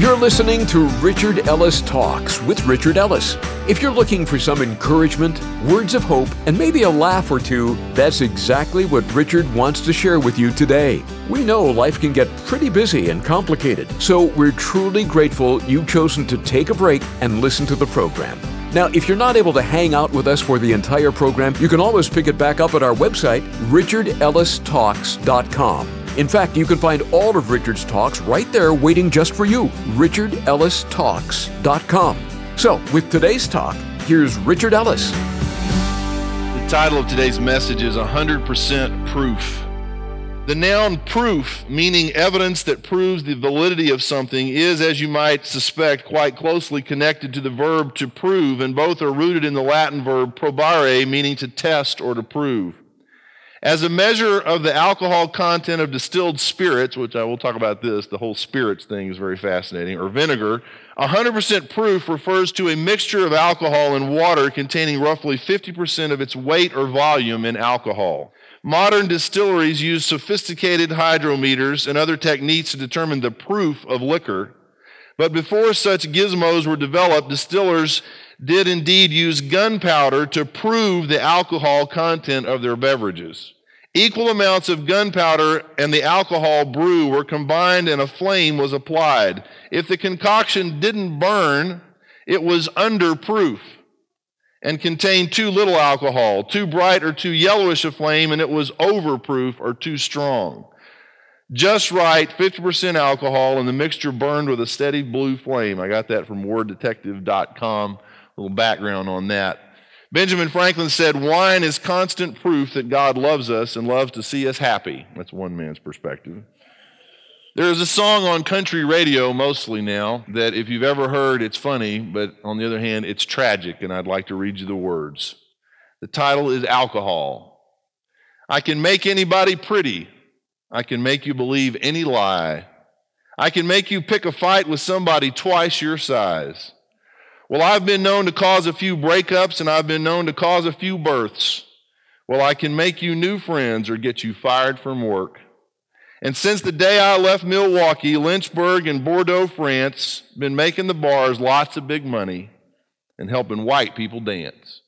You're listening to Richard Ellis Talks with Richard Ellis. If you're looking for some encouragement, words of hope, and maybe a laugh or two, that's exactly what Richard wants to share with you today. We know life can get pretty busy and complicated, so we're truly grateful you've chosen to take a break and listen to the program. Now, if you're not able to hang out with us for the entire program, you can always pick it back up at our website, richardellistalks.com. In fact, you can find all of Richard's talks right there waiting just for you. RichardEllisTalks.com. So, with today's talk, here's Richard Ellis. The title of today's message is 100% Proof. The noun proof, meaning evidence that proves the validity of something, is, as you might suspect, quite closely connected to the verb to prove, and both are rooted in the Latin verb probare, meaning to test or to prove. As a measure of the alcohol content of distilled spirits, which I will talk about this, the whole spirits thing is very fascinating, or vinegar, 100% proof refers to a mixture of alcohol and water containing roughly 50% of its weight or volume in alcohol. Modern distilleries use sophisticated hydrometers and other techniques to determine the proof of liquor. But before such gizmos were developed, distillers did indeed use gunpowder to prove the alcohol content of their beverages. Equal amounts of gunpowder and the alcohol brew were combined and a flame was applied. If the concoction didn't burn, it was under proof and contained too little alcohol, too bright or too yellowish a flame, and it was overproof or too strong. Just right, 50% alcohol, and the mixture burned with a steady blue flame. I got that from worddetective.com A little background on that. Benjamin Franklin said, Wine is constant proof that God loves us and loves to see us happy. That's one man's perspective. There is a song on country radio mostly now that if you've ever heard, it's funny, but on the other hand, it's tragic, and I'd like to read you the words. The title is Alcohol. I can make anybody pretty. I can make you believe any lie. I can make you pick a fight with somebody twice your size. Well, I've been known to cause a few breakups and I've been known to cause a few births. Well, I can make you new friends or get you fired from work. And since the day I left Milwaukee, Lynchburg, and Bordeaux, France, been making the bars lots of big money and helping white people dance.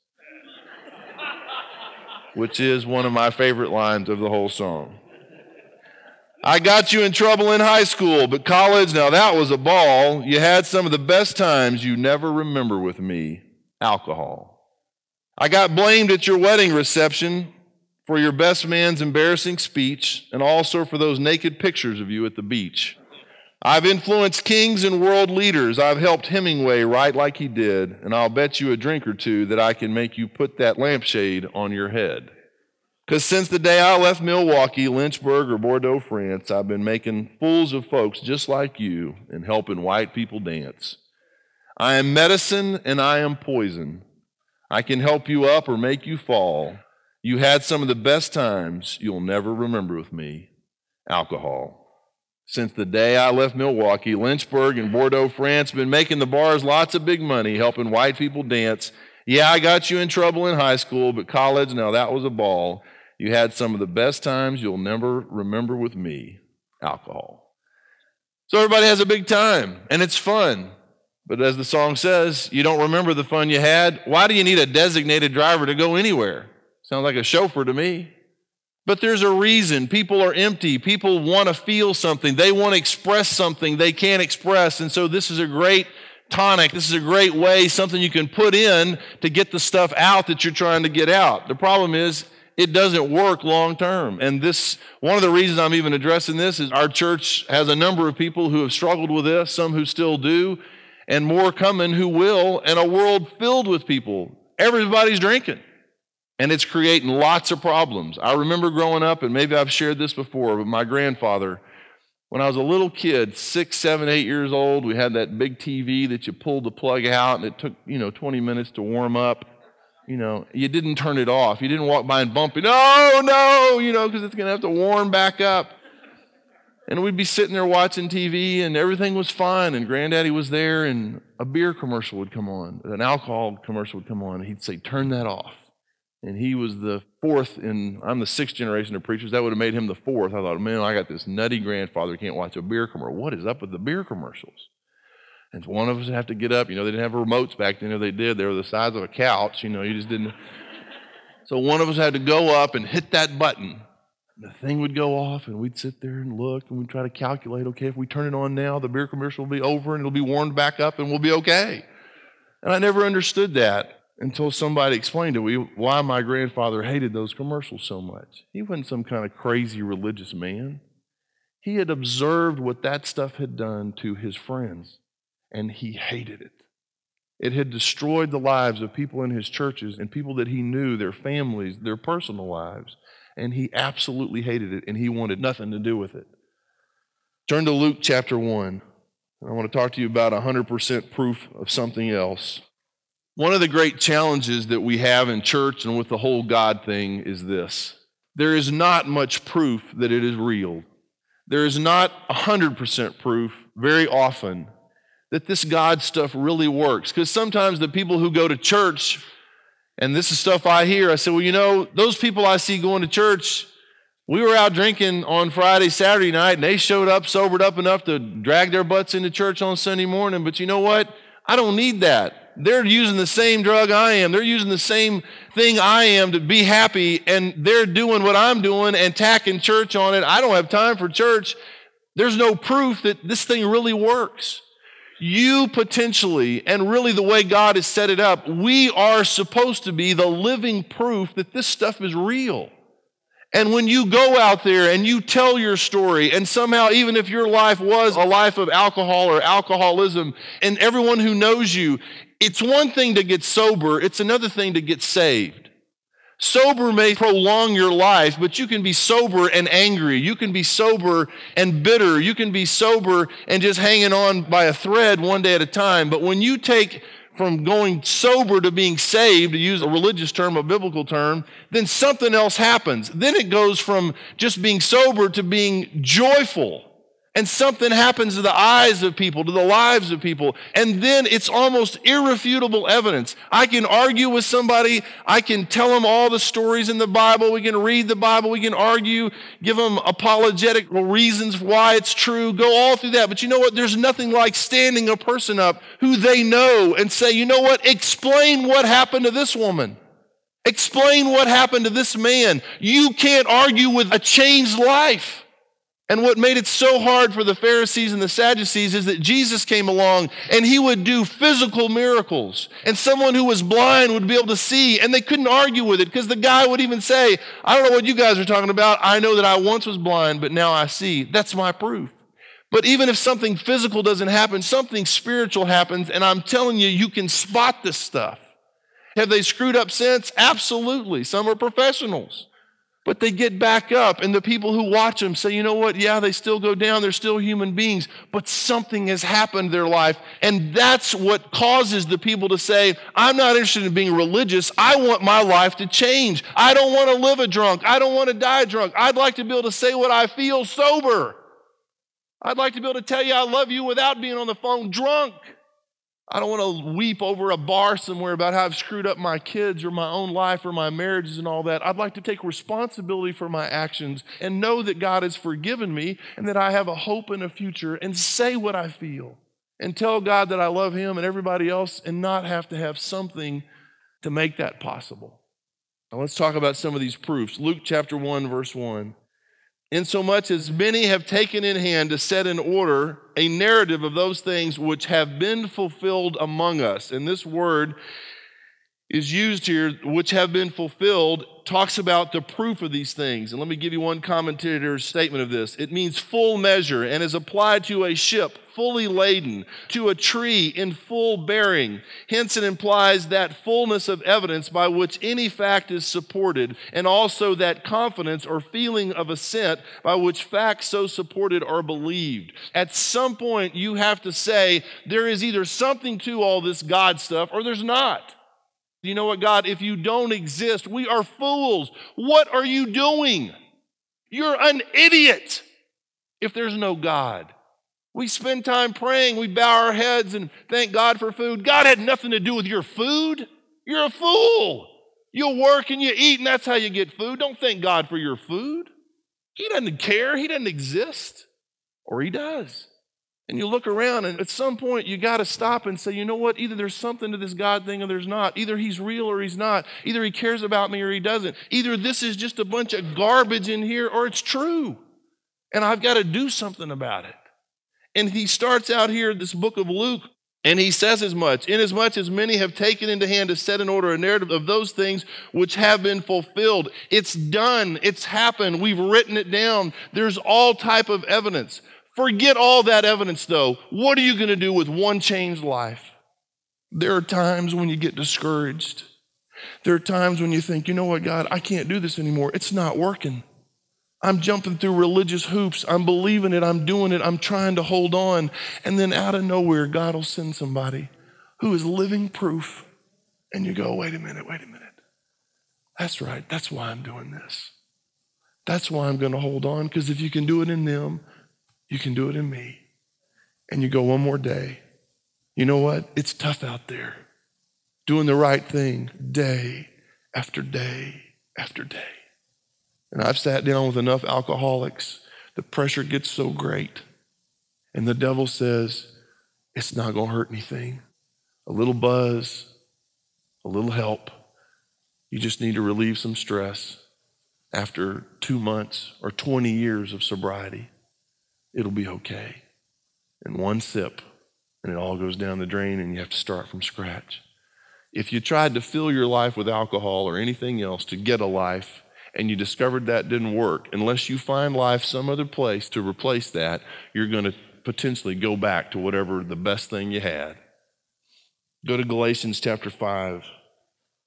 Which is one of my favorite lines of the whole song. I got you in trouble in high school, but college, now that was a ball. You had some of the best times you never remember with me alcohol. I got blamed at your wedding reception for your best man's embarrassing speech and also for those naked pictures of you at the beach. I've influenced kings and world leaders. I've helped Hemingway write like he did, and I'll bet you a drink or two that I can make you put that lampshade on your head. Because since the day I left Milwaukee, Lynchburg, or Bordeaux, France, I've been making fools of folks just like you and helping white people dance. I am medicine and I am poison. I can help you up or make you fall. You had some of the best times you'll never remember with me alcohol. Since the day I left Milwaukee, Lynchburg and Bordeaux, France, been making the bars lots of big money, helping white people dance. Yeah, I got you in trouble in high school, but college, now that was a ball. You had some of the best times you'll never remember with me alcohol. So everybody has a big time, and it's fun. But as the song says, you don't remember the fun you had. Why do you need a designated driver to go anywhere? Sounds like a chauffeur to me. But there's a reason. People are empty. People want to feel something. They want to express something they can't express. And so this is a great tonic. This is a great way, something you can put in to get the stuff out that you're trying to get out. The problem is it doesn't work long term. And this, one of the reasons I'm even addressing this is our church has a number of people who have struggled with this, some who still do, and more coming who will, and a world filled with people. Everybody's drinking. And it's creating lots of problems. I remember growing up, and maybe I've shared this before, but my grandfather, when I was a little kid, six, seven, eight years old, we had that big TV that you pulled the plug out, and it took, you know, 20 minutes to warm up you know, you didn't turn it off. You didn't walk by and bump it. No, no, you know, because it's going to have to warm back up. And we'd be sitting there watching TV and everything was fine. And granddaddy was there and a beer commercial would come on, an alcohol commercial would come on. And he'd say, turn that off. And he was the fourth in, I'm the sixth generation of preachers. That would have made him the fourth. I thought, man, I got this nutty grandfather who can't watch a beer commercial. What is up with the beer commercials? And one of us would have to get up. You know, they didn't have remotes back then. If they did, they were the size of a couch. You know, you just didn't. So one of us had to go up and hit that button. The thing would go off, and we'd sit there and look, and we'd try to calculate okay, if we turn it on now, the beer commercial will be over, and it'll be warmed back up, and we'll be okay. And I never understood that until somebody explained to me why my grandfather hated those commercials so much. He wasn't some kind of crazy religious man. He had observed what that stuff had done to his friends, and he hated it. It had destroyed the lives of people in his churches and people that he knew, their families, their personal lives. And he absolutely hated it, and he wanted nothing to do with it. Turn to Luke chapter 1. I want to talk to you about 100% proof of something else. One of the great challenges that we have in church and with the whole God thing is this there is not much proof that it is real. There is not 100% proof very often that this God stuff really works. Because sometimes the people who go to church, and this is stuff I hear, I say, well, you know, those people I see going to church, we were out drinking on Friday, Saturday night, and they showed up sobered up enough to drag their butts into church on Sunday morning. But you know what? I don't need that. They're using the same drug I am. They're using the same thing I am to be happy, and they're doing what I'm doing and tacking church on it. I don't have time for church. There's no proof that this thing really works. You potentially, and really the way God has set it up, we are supposed to be the living proof that this stuff is real. And when you go out there and you tell your story, and somehow, even if your life was a life of alcohol or alcoholism, and everyone who knows you, it's one thing to get sober, it's another thing to get saved. Sober may prolong your life, but you can be sober and angry. You can be sober and bitter. You can be sober and just hanging on by a thread one day at a time. But when you take from going sober to being saved, to use a religious term, a biblical term, then something else happens. Then it goes from just being sober to being joyful. And something happens to the eyes of people, to the lives of people. And then it's almost irrefutable evidence. I can argue with somebody. I can tell them all the stories in the Bible. We can read the Bible. We can argue, give them apologetic reasons why it's true, go all through that. But you know what? There's nothing like standing a person up who they know and say, you know what? Explain what happened to this woman. Explain what happened to this man. You can't argue with a changed life. And what made it so hard for the Pharisees and the Sadducees is that Jesus came along and he would do physical miracles. And someone who was blind would be able to see, and they couldn't argue with it because the guy would even say, I don't know what you guys are talking about. I know that I once was blind, but now I see. That's my proof. But even if something physical doesn't happen, something spiritual happens, and I'm telling you, you can spot this stuff. Have they screwed up since? Absolutely. Some are professionals. But they get back up, and the people who watch them say, you know what? Yeah, they still go down. They're still human beings, but something has happened in their life. And that's what causes the people to say, I'm not interested in being religious. I want my life to change. I don't want to live a drunk. I don't want to die drunk. I'd like to be able to say what I feel sober. I'd like to be able to tell you I love you without being on the phone drunk. I don't want to weep over a bar somewhere about how I've screwed up my kids or my own life or my marriages and all that. I'd like to take responsibility for my actions and know that God has forgiven me and that I have a hope and a future and say what I feel and tell God that I love Him and everybody else and not have to have something to make that possible. Now let's talk about some of these proofs. Luke chapter 1, verse 1 insomuch as many have taken in hand to set in order a narrative of those things which have been fulfilled among us. And this word is used here, which have been fulfilled, talks about the proof of these things. And let me give you one commentator's statement of this. It means full measure and is applied to a ship fully laden, to a tree in full bearing. Hence, it implies that fullness of evidence by which any fact is supported, and also that confidence or feeling of assent by which facts so supported are believed. At some point, you have to say there is either something to all this God stuff or there's not. You know what, God? If you don't exist, we are fools. What are you doing? You're an idiot if there's no God. We spend time praying, we bow our heads and thank God for food. God had nothing to do with your food. You're a fool. You work and you eat, and that's how you get food. Don't thank God for your food. He doesn't care, He doesn't exist. Or He does. And you look around, and at some point, you got to stop and say, you know what? Either there's something to this God thing or there's not. Either he's real or he's not. Either he cares about me or he doesn't. Either this is just a bunch of garbage in here or it's true. And I've got to do something about it. And he starts out here, this book of Luke, and he says as much, inasmuch as many have taken into hand to set in order a narrative of those things which have been fulfilled. It's done. It's happened. We've written it down. There's all type of evidence. Forget all that evidence though. What are you going to do with one changed life? There are times when you get discouraged. There are times when you think, you know what, God, I can't do this anymore. It's not working. I'm jumping through religious hoops. I'm believing it. I'm doing it. I'm trying to hold on. And then out of nowhere, God will send somebody who is living proof. And you go, wait a minute, wait a minute. That's right. That's why I'm doing this. That's why I'm going to hold on. Because if you can do it in them, you can do it in me. And you go one more day. You know what? It's tough out there. Doing the right thing day after day after day. And I've sat down with enough alcoholics, the pressure gets so great. And the devil says, it's not going to hurt anything. A little buzz, a little help. You just need to relieve some stress after two months or 20 years of sobriety. It'll be okay. And one sip, and it all goes down the drain, and you have to start from scratch. If you tried to fill your life with alcohol or anything else to get a life, and you discovered that didn't work, unless you find life some other place to replace that, you're going to potentially go back to whatever the best thing you had. Go to Galatians chapter 5.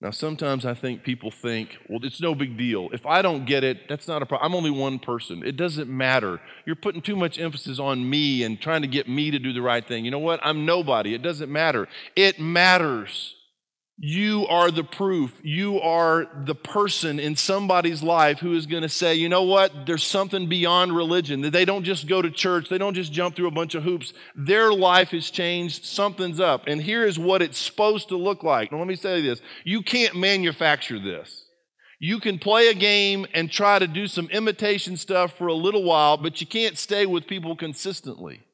Now, sometimes I think people think, well, it's no big deal. If I don't get it, that's not a problem. I'm only one person. It doesn't matter. You're putting too much emphasis on me and trying to get me to do the right thing. You know what? I'm nobody. It doesn't matter. It matters. You are the proof. You are the person in somebody's life who is going to say, you know what? There's something beyond religion. That They don't just go to church, they don't just jump through a bunch of hoops. Their life has changed. Something's up. And here is what it's supposed to look like. Now, let me say this you can't manufacture this. You can play a game and try to do some imitation stuff for a little while, but you can't stay with people consistently.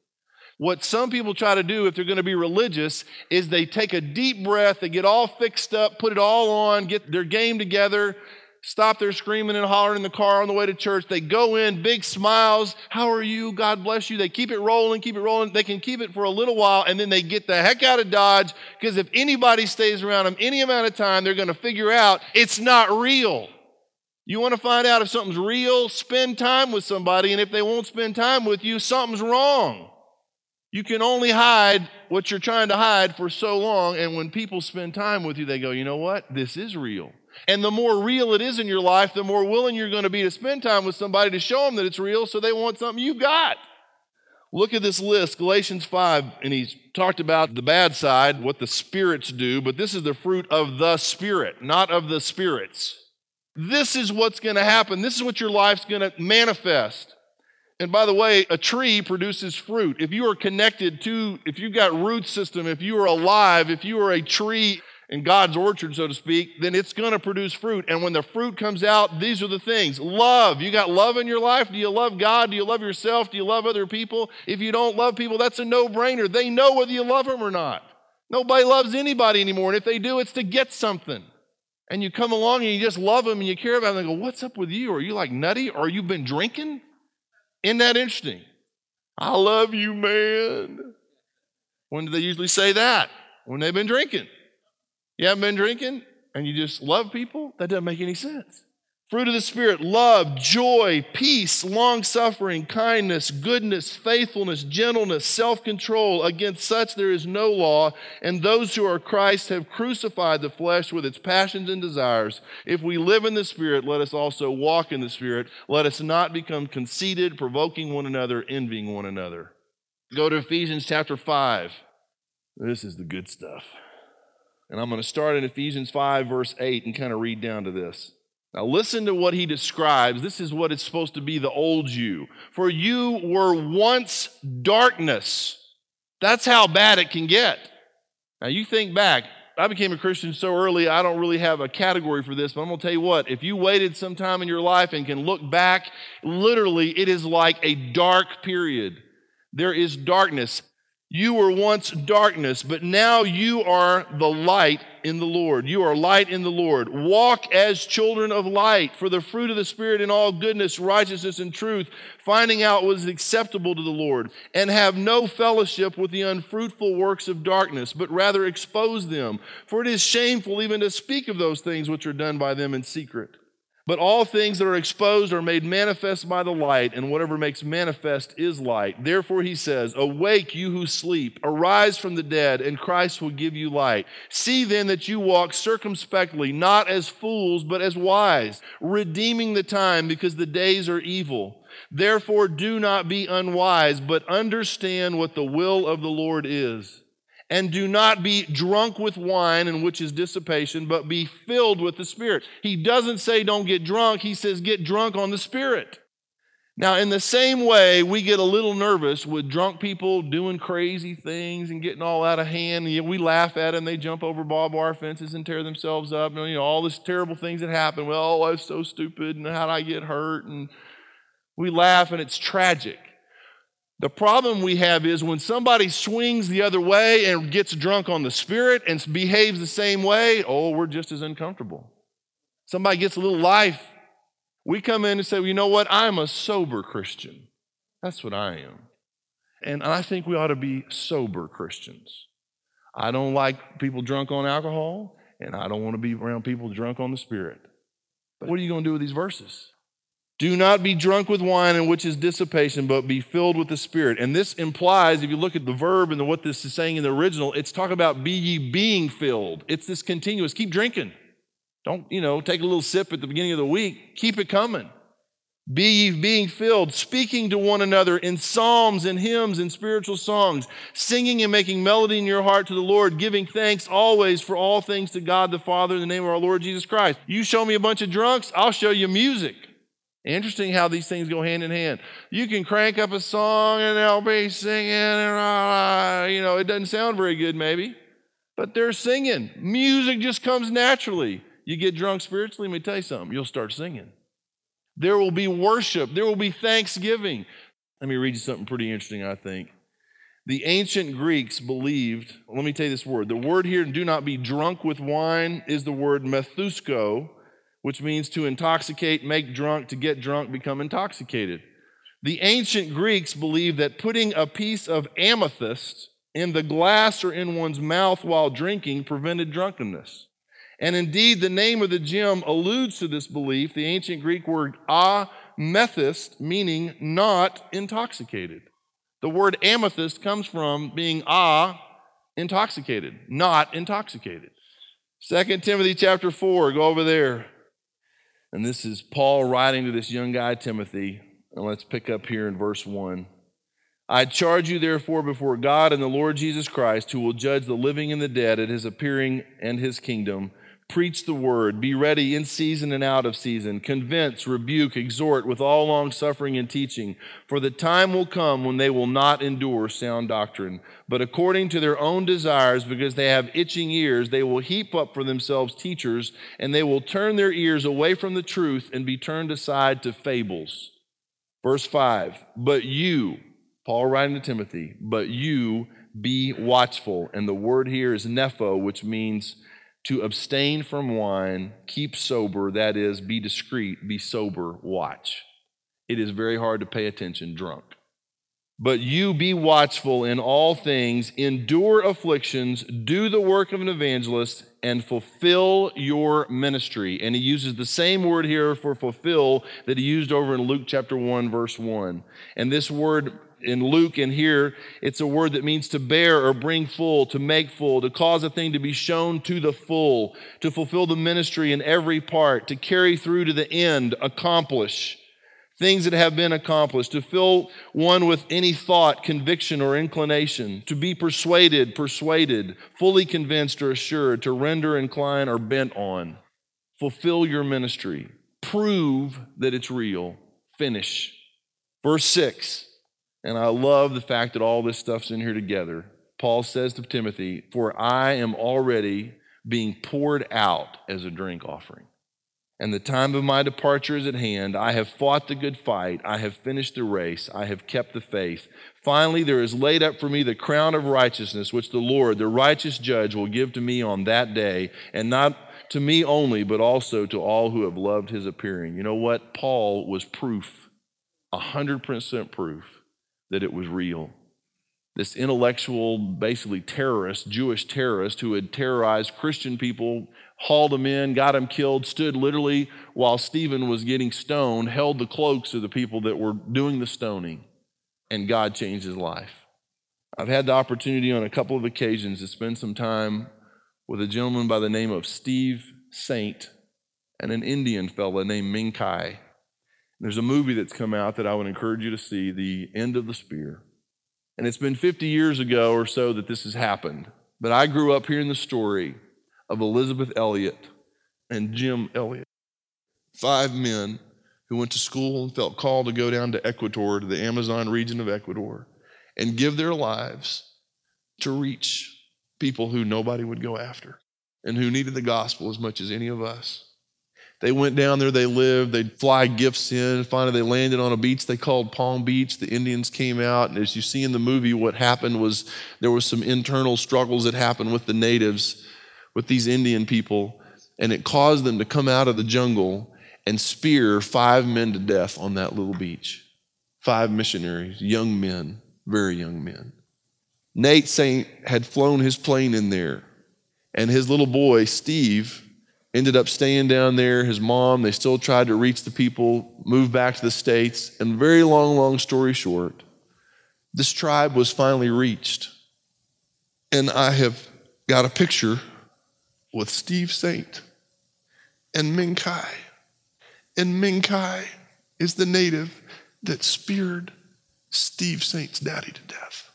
What some people try to do if they're going to be religious is they take a deep breath, they get all fixed up, put it all on, get their game together, stop their screaming and hollering in the car on the way to church. They go in, big smiles. How are you? God bless you. They keep it rolling, keep it rolling. They can keep it for a little while and then they get the heck out of Dodge because if anybody stays around them any amount of time, they're going to figure out it's not real. You want to find out if something's real? Spend time with somebody, and if they won't spend time with you, something's wrong. You can only hide what you're trying to hide for so long. And when people spend time with you, they go, you know what? This is real. And the more real it is in your life, the more willing you're going to be to spend time with somebody to show them that it's real so they want something you've got. Look at this list, Galatians 5, and he's talked about the bad side, what the spirits do, but this is the fruit of the spirit, not of the spirits. This is what's going to happen. This is what your life's going to manifest. And by the way, a tree produces fruit. If you are connected to, if you've got root system, if you are alive, if you are a tree in God's orchard, so to speak, then it's going to produce fruit. And when the fruit comes out, these are the things. Love. You got love in your life? Do you love God? Do you love yourself? Do you love other people? If you don't love people, that's a no brainer. They know whether you love them or not. Nobody loves anybody anymore. And if they do, it's to get something. And you come along and you just love them and you care about them. They go, What's up with you? Are you like nutty? Or you been drinking? Isn't that interesting? I love you, man. When do they usually say that? When they've been drinking. You haven't been drinking and you just love people? That doesn't make any sense. Fruit of the Spirit love, joy, peace, long suffering, kindness, goodness, faithfulness, gentleness, self control. Against such there is no law. And those who are Christ have crucified the flesh with its passions and desires. If we live in the Spirit, let us also walk in the Spirit. Let us not become conceited, provoking one another, envying one another. Go to Ephesians chapter 5. This is the good stuff. And I'm going to start in Ephesians 5, verse 8, and kind of read down to this. Now, listen to what he describes. This is what it's supposed to be the old you. For you were once darkness. That's how bad it can get. Now, you think back. I became a Christian so early, I don't really have a category for this, but I'm going to tell you what. If you waited some time in your life and can look back, literally, it is like a dark period. There is darkness. You were once darkness, but now you are the light in the Lord. You are light in the Lord. Walk as children of light, for the fruit of the Spirit in all goodness, righteousness, and truth, finding out what is acceptable to the Lord, and have no fellowship with the unfruitful works of darkness, but rather expose them. For it is shameful even to speak of those things which are done by them in secret. But all things that are exposed are made manifest by the light, and whatever makes manifest is light. Therefore, he says, Awake, you who sleep, arise from the dead, and Christ will give you light. See then that you walk circumspectly, not as fools, but as wise, redeeming the time, because the days are evil. Therefore, do not be unwise, but understand what the will of the Lord is and do not be drunk with wine, in which is dissipation, but be filled with the Spirit. He doesn't say don't get drunk, he says get drunk on the Spirit. Now, in the same way, we get a little nervous with drunk people doing crazy things and getting all out of hand. We laugh at them, they jump over barbed wire fences and tear themselves up. You know, all these terrible things that happen. Well, oh, I was so stupid, and how did I get hurt? And we laugh, and it's tragic. The problem we have is when somebody swings the other way and gets drunk on the spirit and behaves the same way, oh, we're just as uncomfortable. Somebody gets a little life. We come in and say, well, you know what? I'm a sober Christian. That's what I am. And I think we ought to be sober Christians. I don't like people drunk on alcohol, and I don't want to be around people drunk on the spirit. But what are you going to do with these verses? Do not be drunk with wine, in which is dissipation, but be filled with the Spirit. And this implies, if you look at the verb and what this is saying in the original, it's talking about be ye being filled. It's this continuous. Keep drinking. Don't, you know, take a little sip at the beginning of the week. Keep it coming. Be ye being filled, speaking to one another in psalms and hymns and spiritual songs, singing and making melody in your heart to the Lord, giving thanks always for all things to God the Father in the name of our Lord Jesus Christ. You show me a bunch of drunks, I'll show you music. Interesting how these things go hand in hand. You can crank up a song and they'll be singing, and uh, you know, it doesn't sound very good, maybe, but they're singing. Music just comes naturally. You get drunk spiritually, let me tell you something, you'll start singing. There will be worship, there will be thanksgiving. Let me read you something pretty interesting, I think. The ancient Greeks believed, let me tell you this word. The word here, do not be drunk with wine, is the word methusko which means to intoxicate, make drunk, to get drunk, become intoxicated. The ancient Greeks believed that putting a piece of amethyst in the glass or in one's mouth while drinking prevented drunkenness. And indeed, the name of the gem alludes to this belief, the ancient Greek word amethyst, meaning not intoxicated. The word amethyst comes from being a, intoxicated, not intoxicated. 2 Timothy chapter 4, go over there. And this is Paul writing to this young guy, Timothy. And let's pick up here in verse 1. I charge you, therefore, before God and the Lord Jesus Christ, who will judge the living and the dead at his appearing and his kingdom. Preach the word. Be ready in season and out of season. Convince, rebuke, exhort with all long suffering and teaching. For the time will come when they will not endure sound doctrine, but according to their own desires, because they have itching ears, they will heap up for themselves teachers, and they will turn their ears away from the truth and be turned aside to fables. Verse 5 But you, Paul writing to Timothy, but you be watchful. And the word here is nepho, which means to abstain from wine, keep sober, that is, be discreet, be sober, watch. It is very hard to pay attention drunk. But you be watchful in all things, endure afflictions, do the work of an evangelist, and fulfill your ministry. And he uses the same word here for fulfill that he used over in Luke chapter 1, verse 1. And this word in Luke and here, it's a word that means to bear or bring full, to make full, to cause a thing to be shown to the full, to fulfill the ministry in every part, to carry through to the end, accomplish things that have been accomplished, to fill one with any thought, conviction, or inclination, to be persuaded, persuaded, fully convinced or assured, to render, incline, or bent on. Fulfill your ministry. Prove that it's real. Finish. Verse 6 and I love the fact that all this stuff's in here together. Paul says to Timothy, For I am already being poured out as a drink offering. and the time of my departure is at hand. I have fought the good fight. I have finished the race. I have kept the faith. Finally, there is laid up for me the crown of righteousness, which the Lord, the righteous judge, will give to me on that day, and not to me only, but also to all who have loved his appearing. You know what? Paul was proof, 100% proof, that it was real this intellectual, basically terrorist, Jewish terrorist who had terrorized Christian people hauled them in, got them killed, stood literally while Stephen was getting stoned, held the cloaks of the people that were doing the stoning, and God changed his life. I've had the opportunity on a couple of occasions to spend some time with a gentleman by the name of Steve Saint and an Indian fella named Mincaye. There's a movie that's come out that I would encourage you to see, The End of the Spear. And it's been 50 years ago or so that this has happened. But I grew up hearing the story of Elisabeth Elliot and Jim Elliot. Five men who went to school and felt called to go down to Ecuador, to the Amazon region of Ecuador, and give their lives to reach people who nobody would go after and who needed the gospel as much as any of us. They went down there, they lived, they'd fly gifts in. Finally, they landed on a beach they called Palm Beach. The Indians came out, and as you see in the movie, what happened was there was some internal struggles that happened with the natives with these Indian people, and it caused them to come out of the jungle and spear five men to death on that little beach. Five missionaries, young men, very young men. Nate Saint had flown his plane in there, and his little boy, Steve, ended up staying down there. His mom, they still tried to reach the people, moved back to the States. And very long, long story short, this tribe was finally reached. And I have got a picture with Steve Saint and Mincaye. And Mincaye is the native that speared Steve Saint's daddy to death.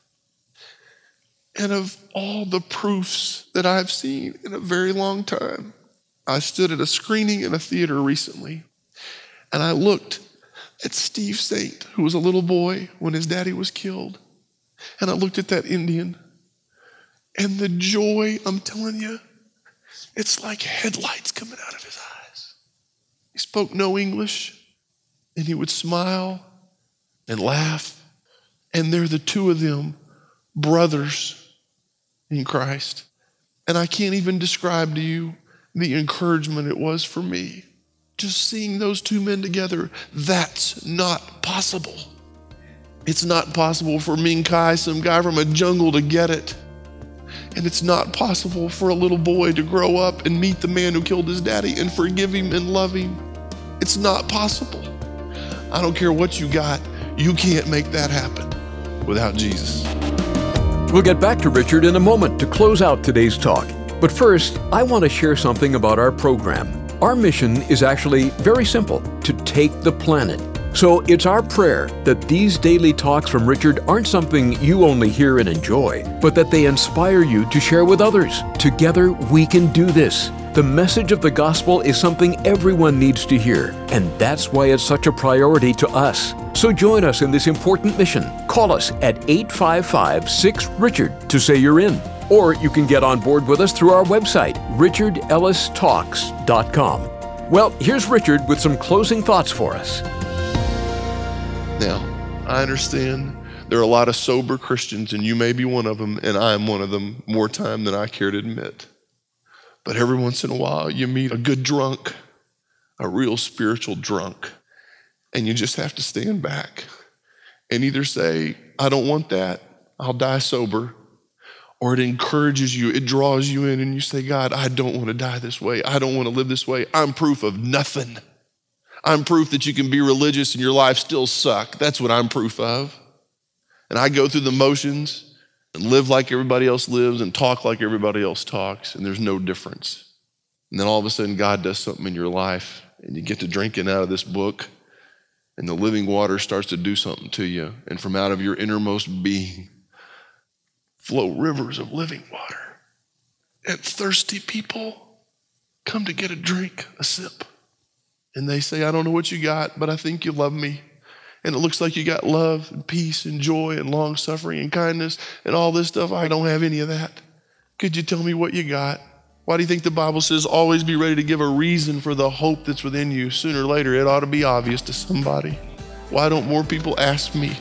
And of all the proofs that I've seen in a very long time, I stood at a screening in a theater recently and I looked at Steve Saint, who was a little boy when his daddy was killed. And I looked at that Indian and the joy, I'm telling you, it's like headlights coming out of his eyes. He spoke no English, and he would smile and laugh. And they're the two of them, brothers in Christ. And I can't even describe to you the encouragement it was for me. Just seeing those two men together, that's not possible. It's not possible for Mincaye, some guy from a jungle, to get it. And it's not possible for a little boy to grow up and meet the man who killed his daddy and forgive him and love him. It's not possible. I don't care what you got, you can't make that happen without Jesus. We'll get back to Richard in a moment to close out today's talk. But first, I want to share something about our program. Our mission is actually very simple to take the planet so it's our prayer that these daily talks from Richard aren't something you only hear and enjoy, but that they inspire you to share with others. Together, we can do this. The message of the gospel is something everyone needs to hear, and that's why it's such a priority to us. So join us in this important mission. Call us at 855 6 Richard to say you're in. Or you can get on board with us through our website, richardellistalks.com. Well, here's Richard with some closing thoughts for us. Now, I understand there are a lot of sober Christians, and you may be one of them, and I am one of them more time than I care to admit. But every once in a while, you meet a good drunk, a real spiritual drunk, and you just have to stand back and either say, I don't want that, I'll die sober, or it encourages you, it draws you in, and you say, God, I don't want to die this way. I don't want to live this way. I'm proof of nothing. I'm proof that you can be religious and your life still suck. That's what I'm proof of. And I go through the motions and live like everybody else lives and talk like everybody else talks, and there's no difference. And then all of a sudden, God does something in your life, and you get to drinking out of this book, and the living water starts to do something to you. And from out of your innermost being flow rivers of living water. And thirsty people come to get a drink, a sip. And they say, I don't know what you got, but I think you love me. And it looks like you got love and peace and joy and long suffering and kindness and all this stuff. I don't have any of that. Could you tell me what you got? Why do you think the Bible says always be ready to give a reason for the hope that's within you? Sooner or later, it ought to be obvious to somebody. Why don't more people ask me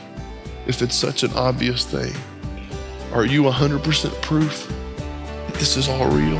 if it's such an obvious thing? Are you 100% proof that this is all real?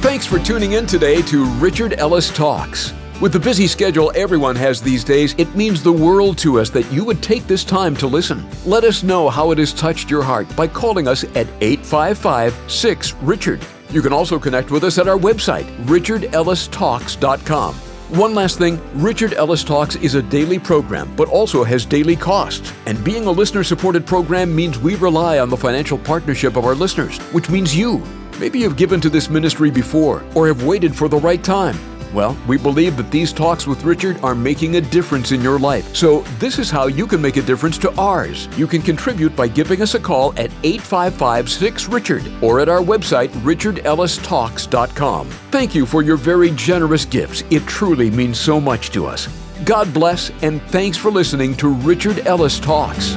Thanks for tuning in today to Richard Ellis Talks. With the busy schedule everyone has these days, it means the world to us that you would take this time to listen. Let us know how it has touched your heart by calling us at 855 6 Richard. You can also connect with us at our website, richardellistalks.com. One last thing Richard Ellis Talks is a daily program, but also has daily costs. And being a listener supported program means we rely on the financial partnership of our listeners, which means you. Maybe you've given to this ministry before or have waited for the right time. Well, we believe that these talks with Richard are making a difference in your life. So, this is how you can make a difference to ours. You can contribute by giving us a call at 855 6 Richard or at our website, richardellistalks.com. Thank you for your very generous gifts. It truly means so much to us. God bless, and thanks for listening to Richard Ellis Talks.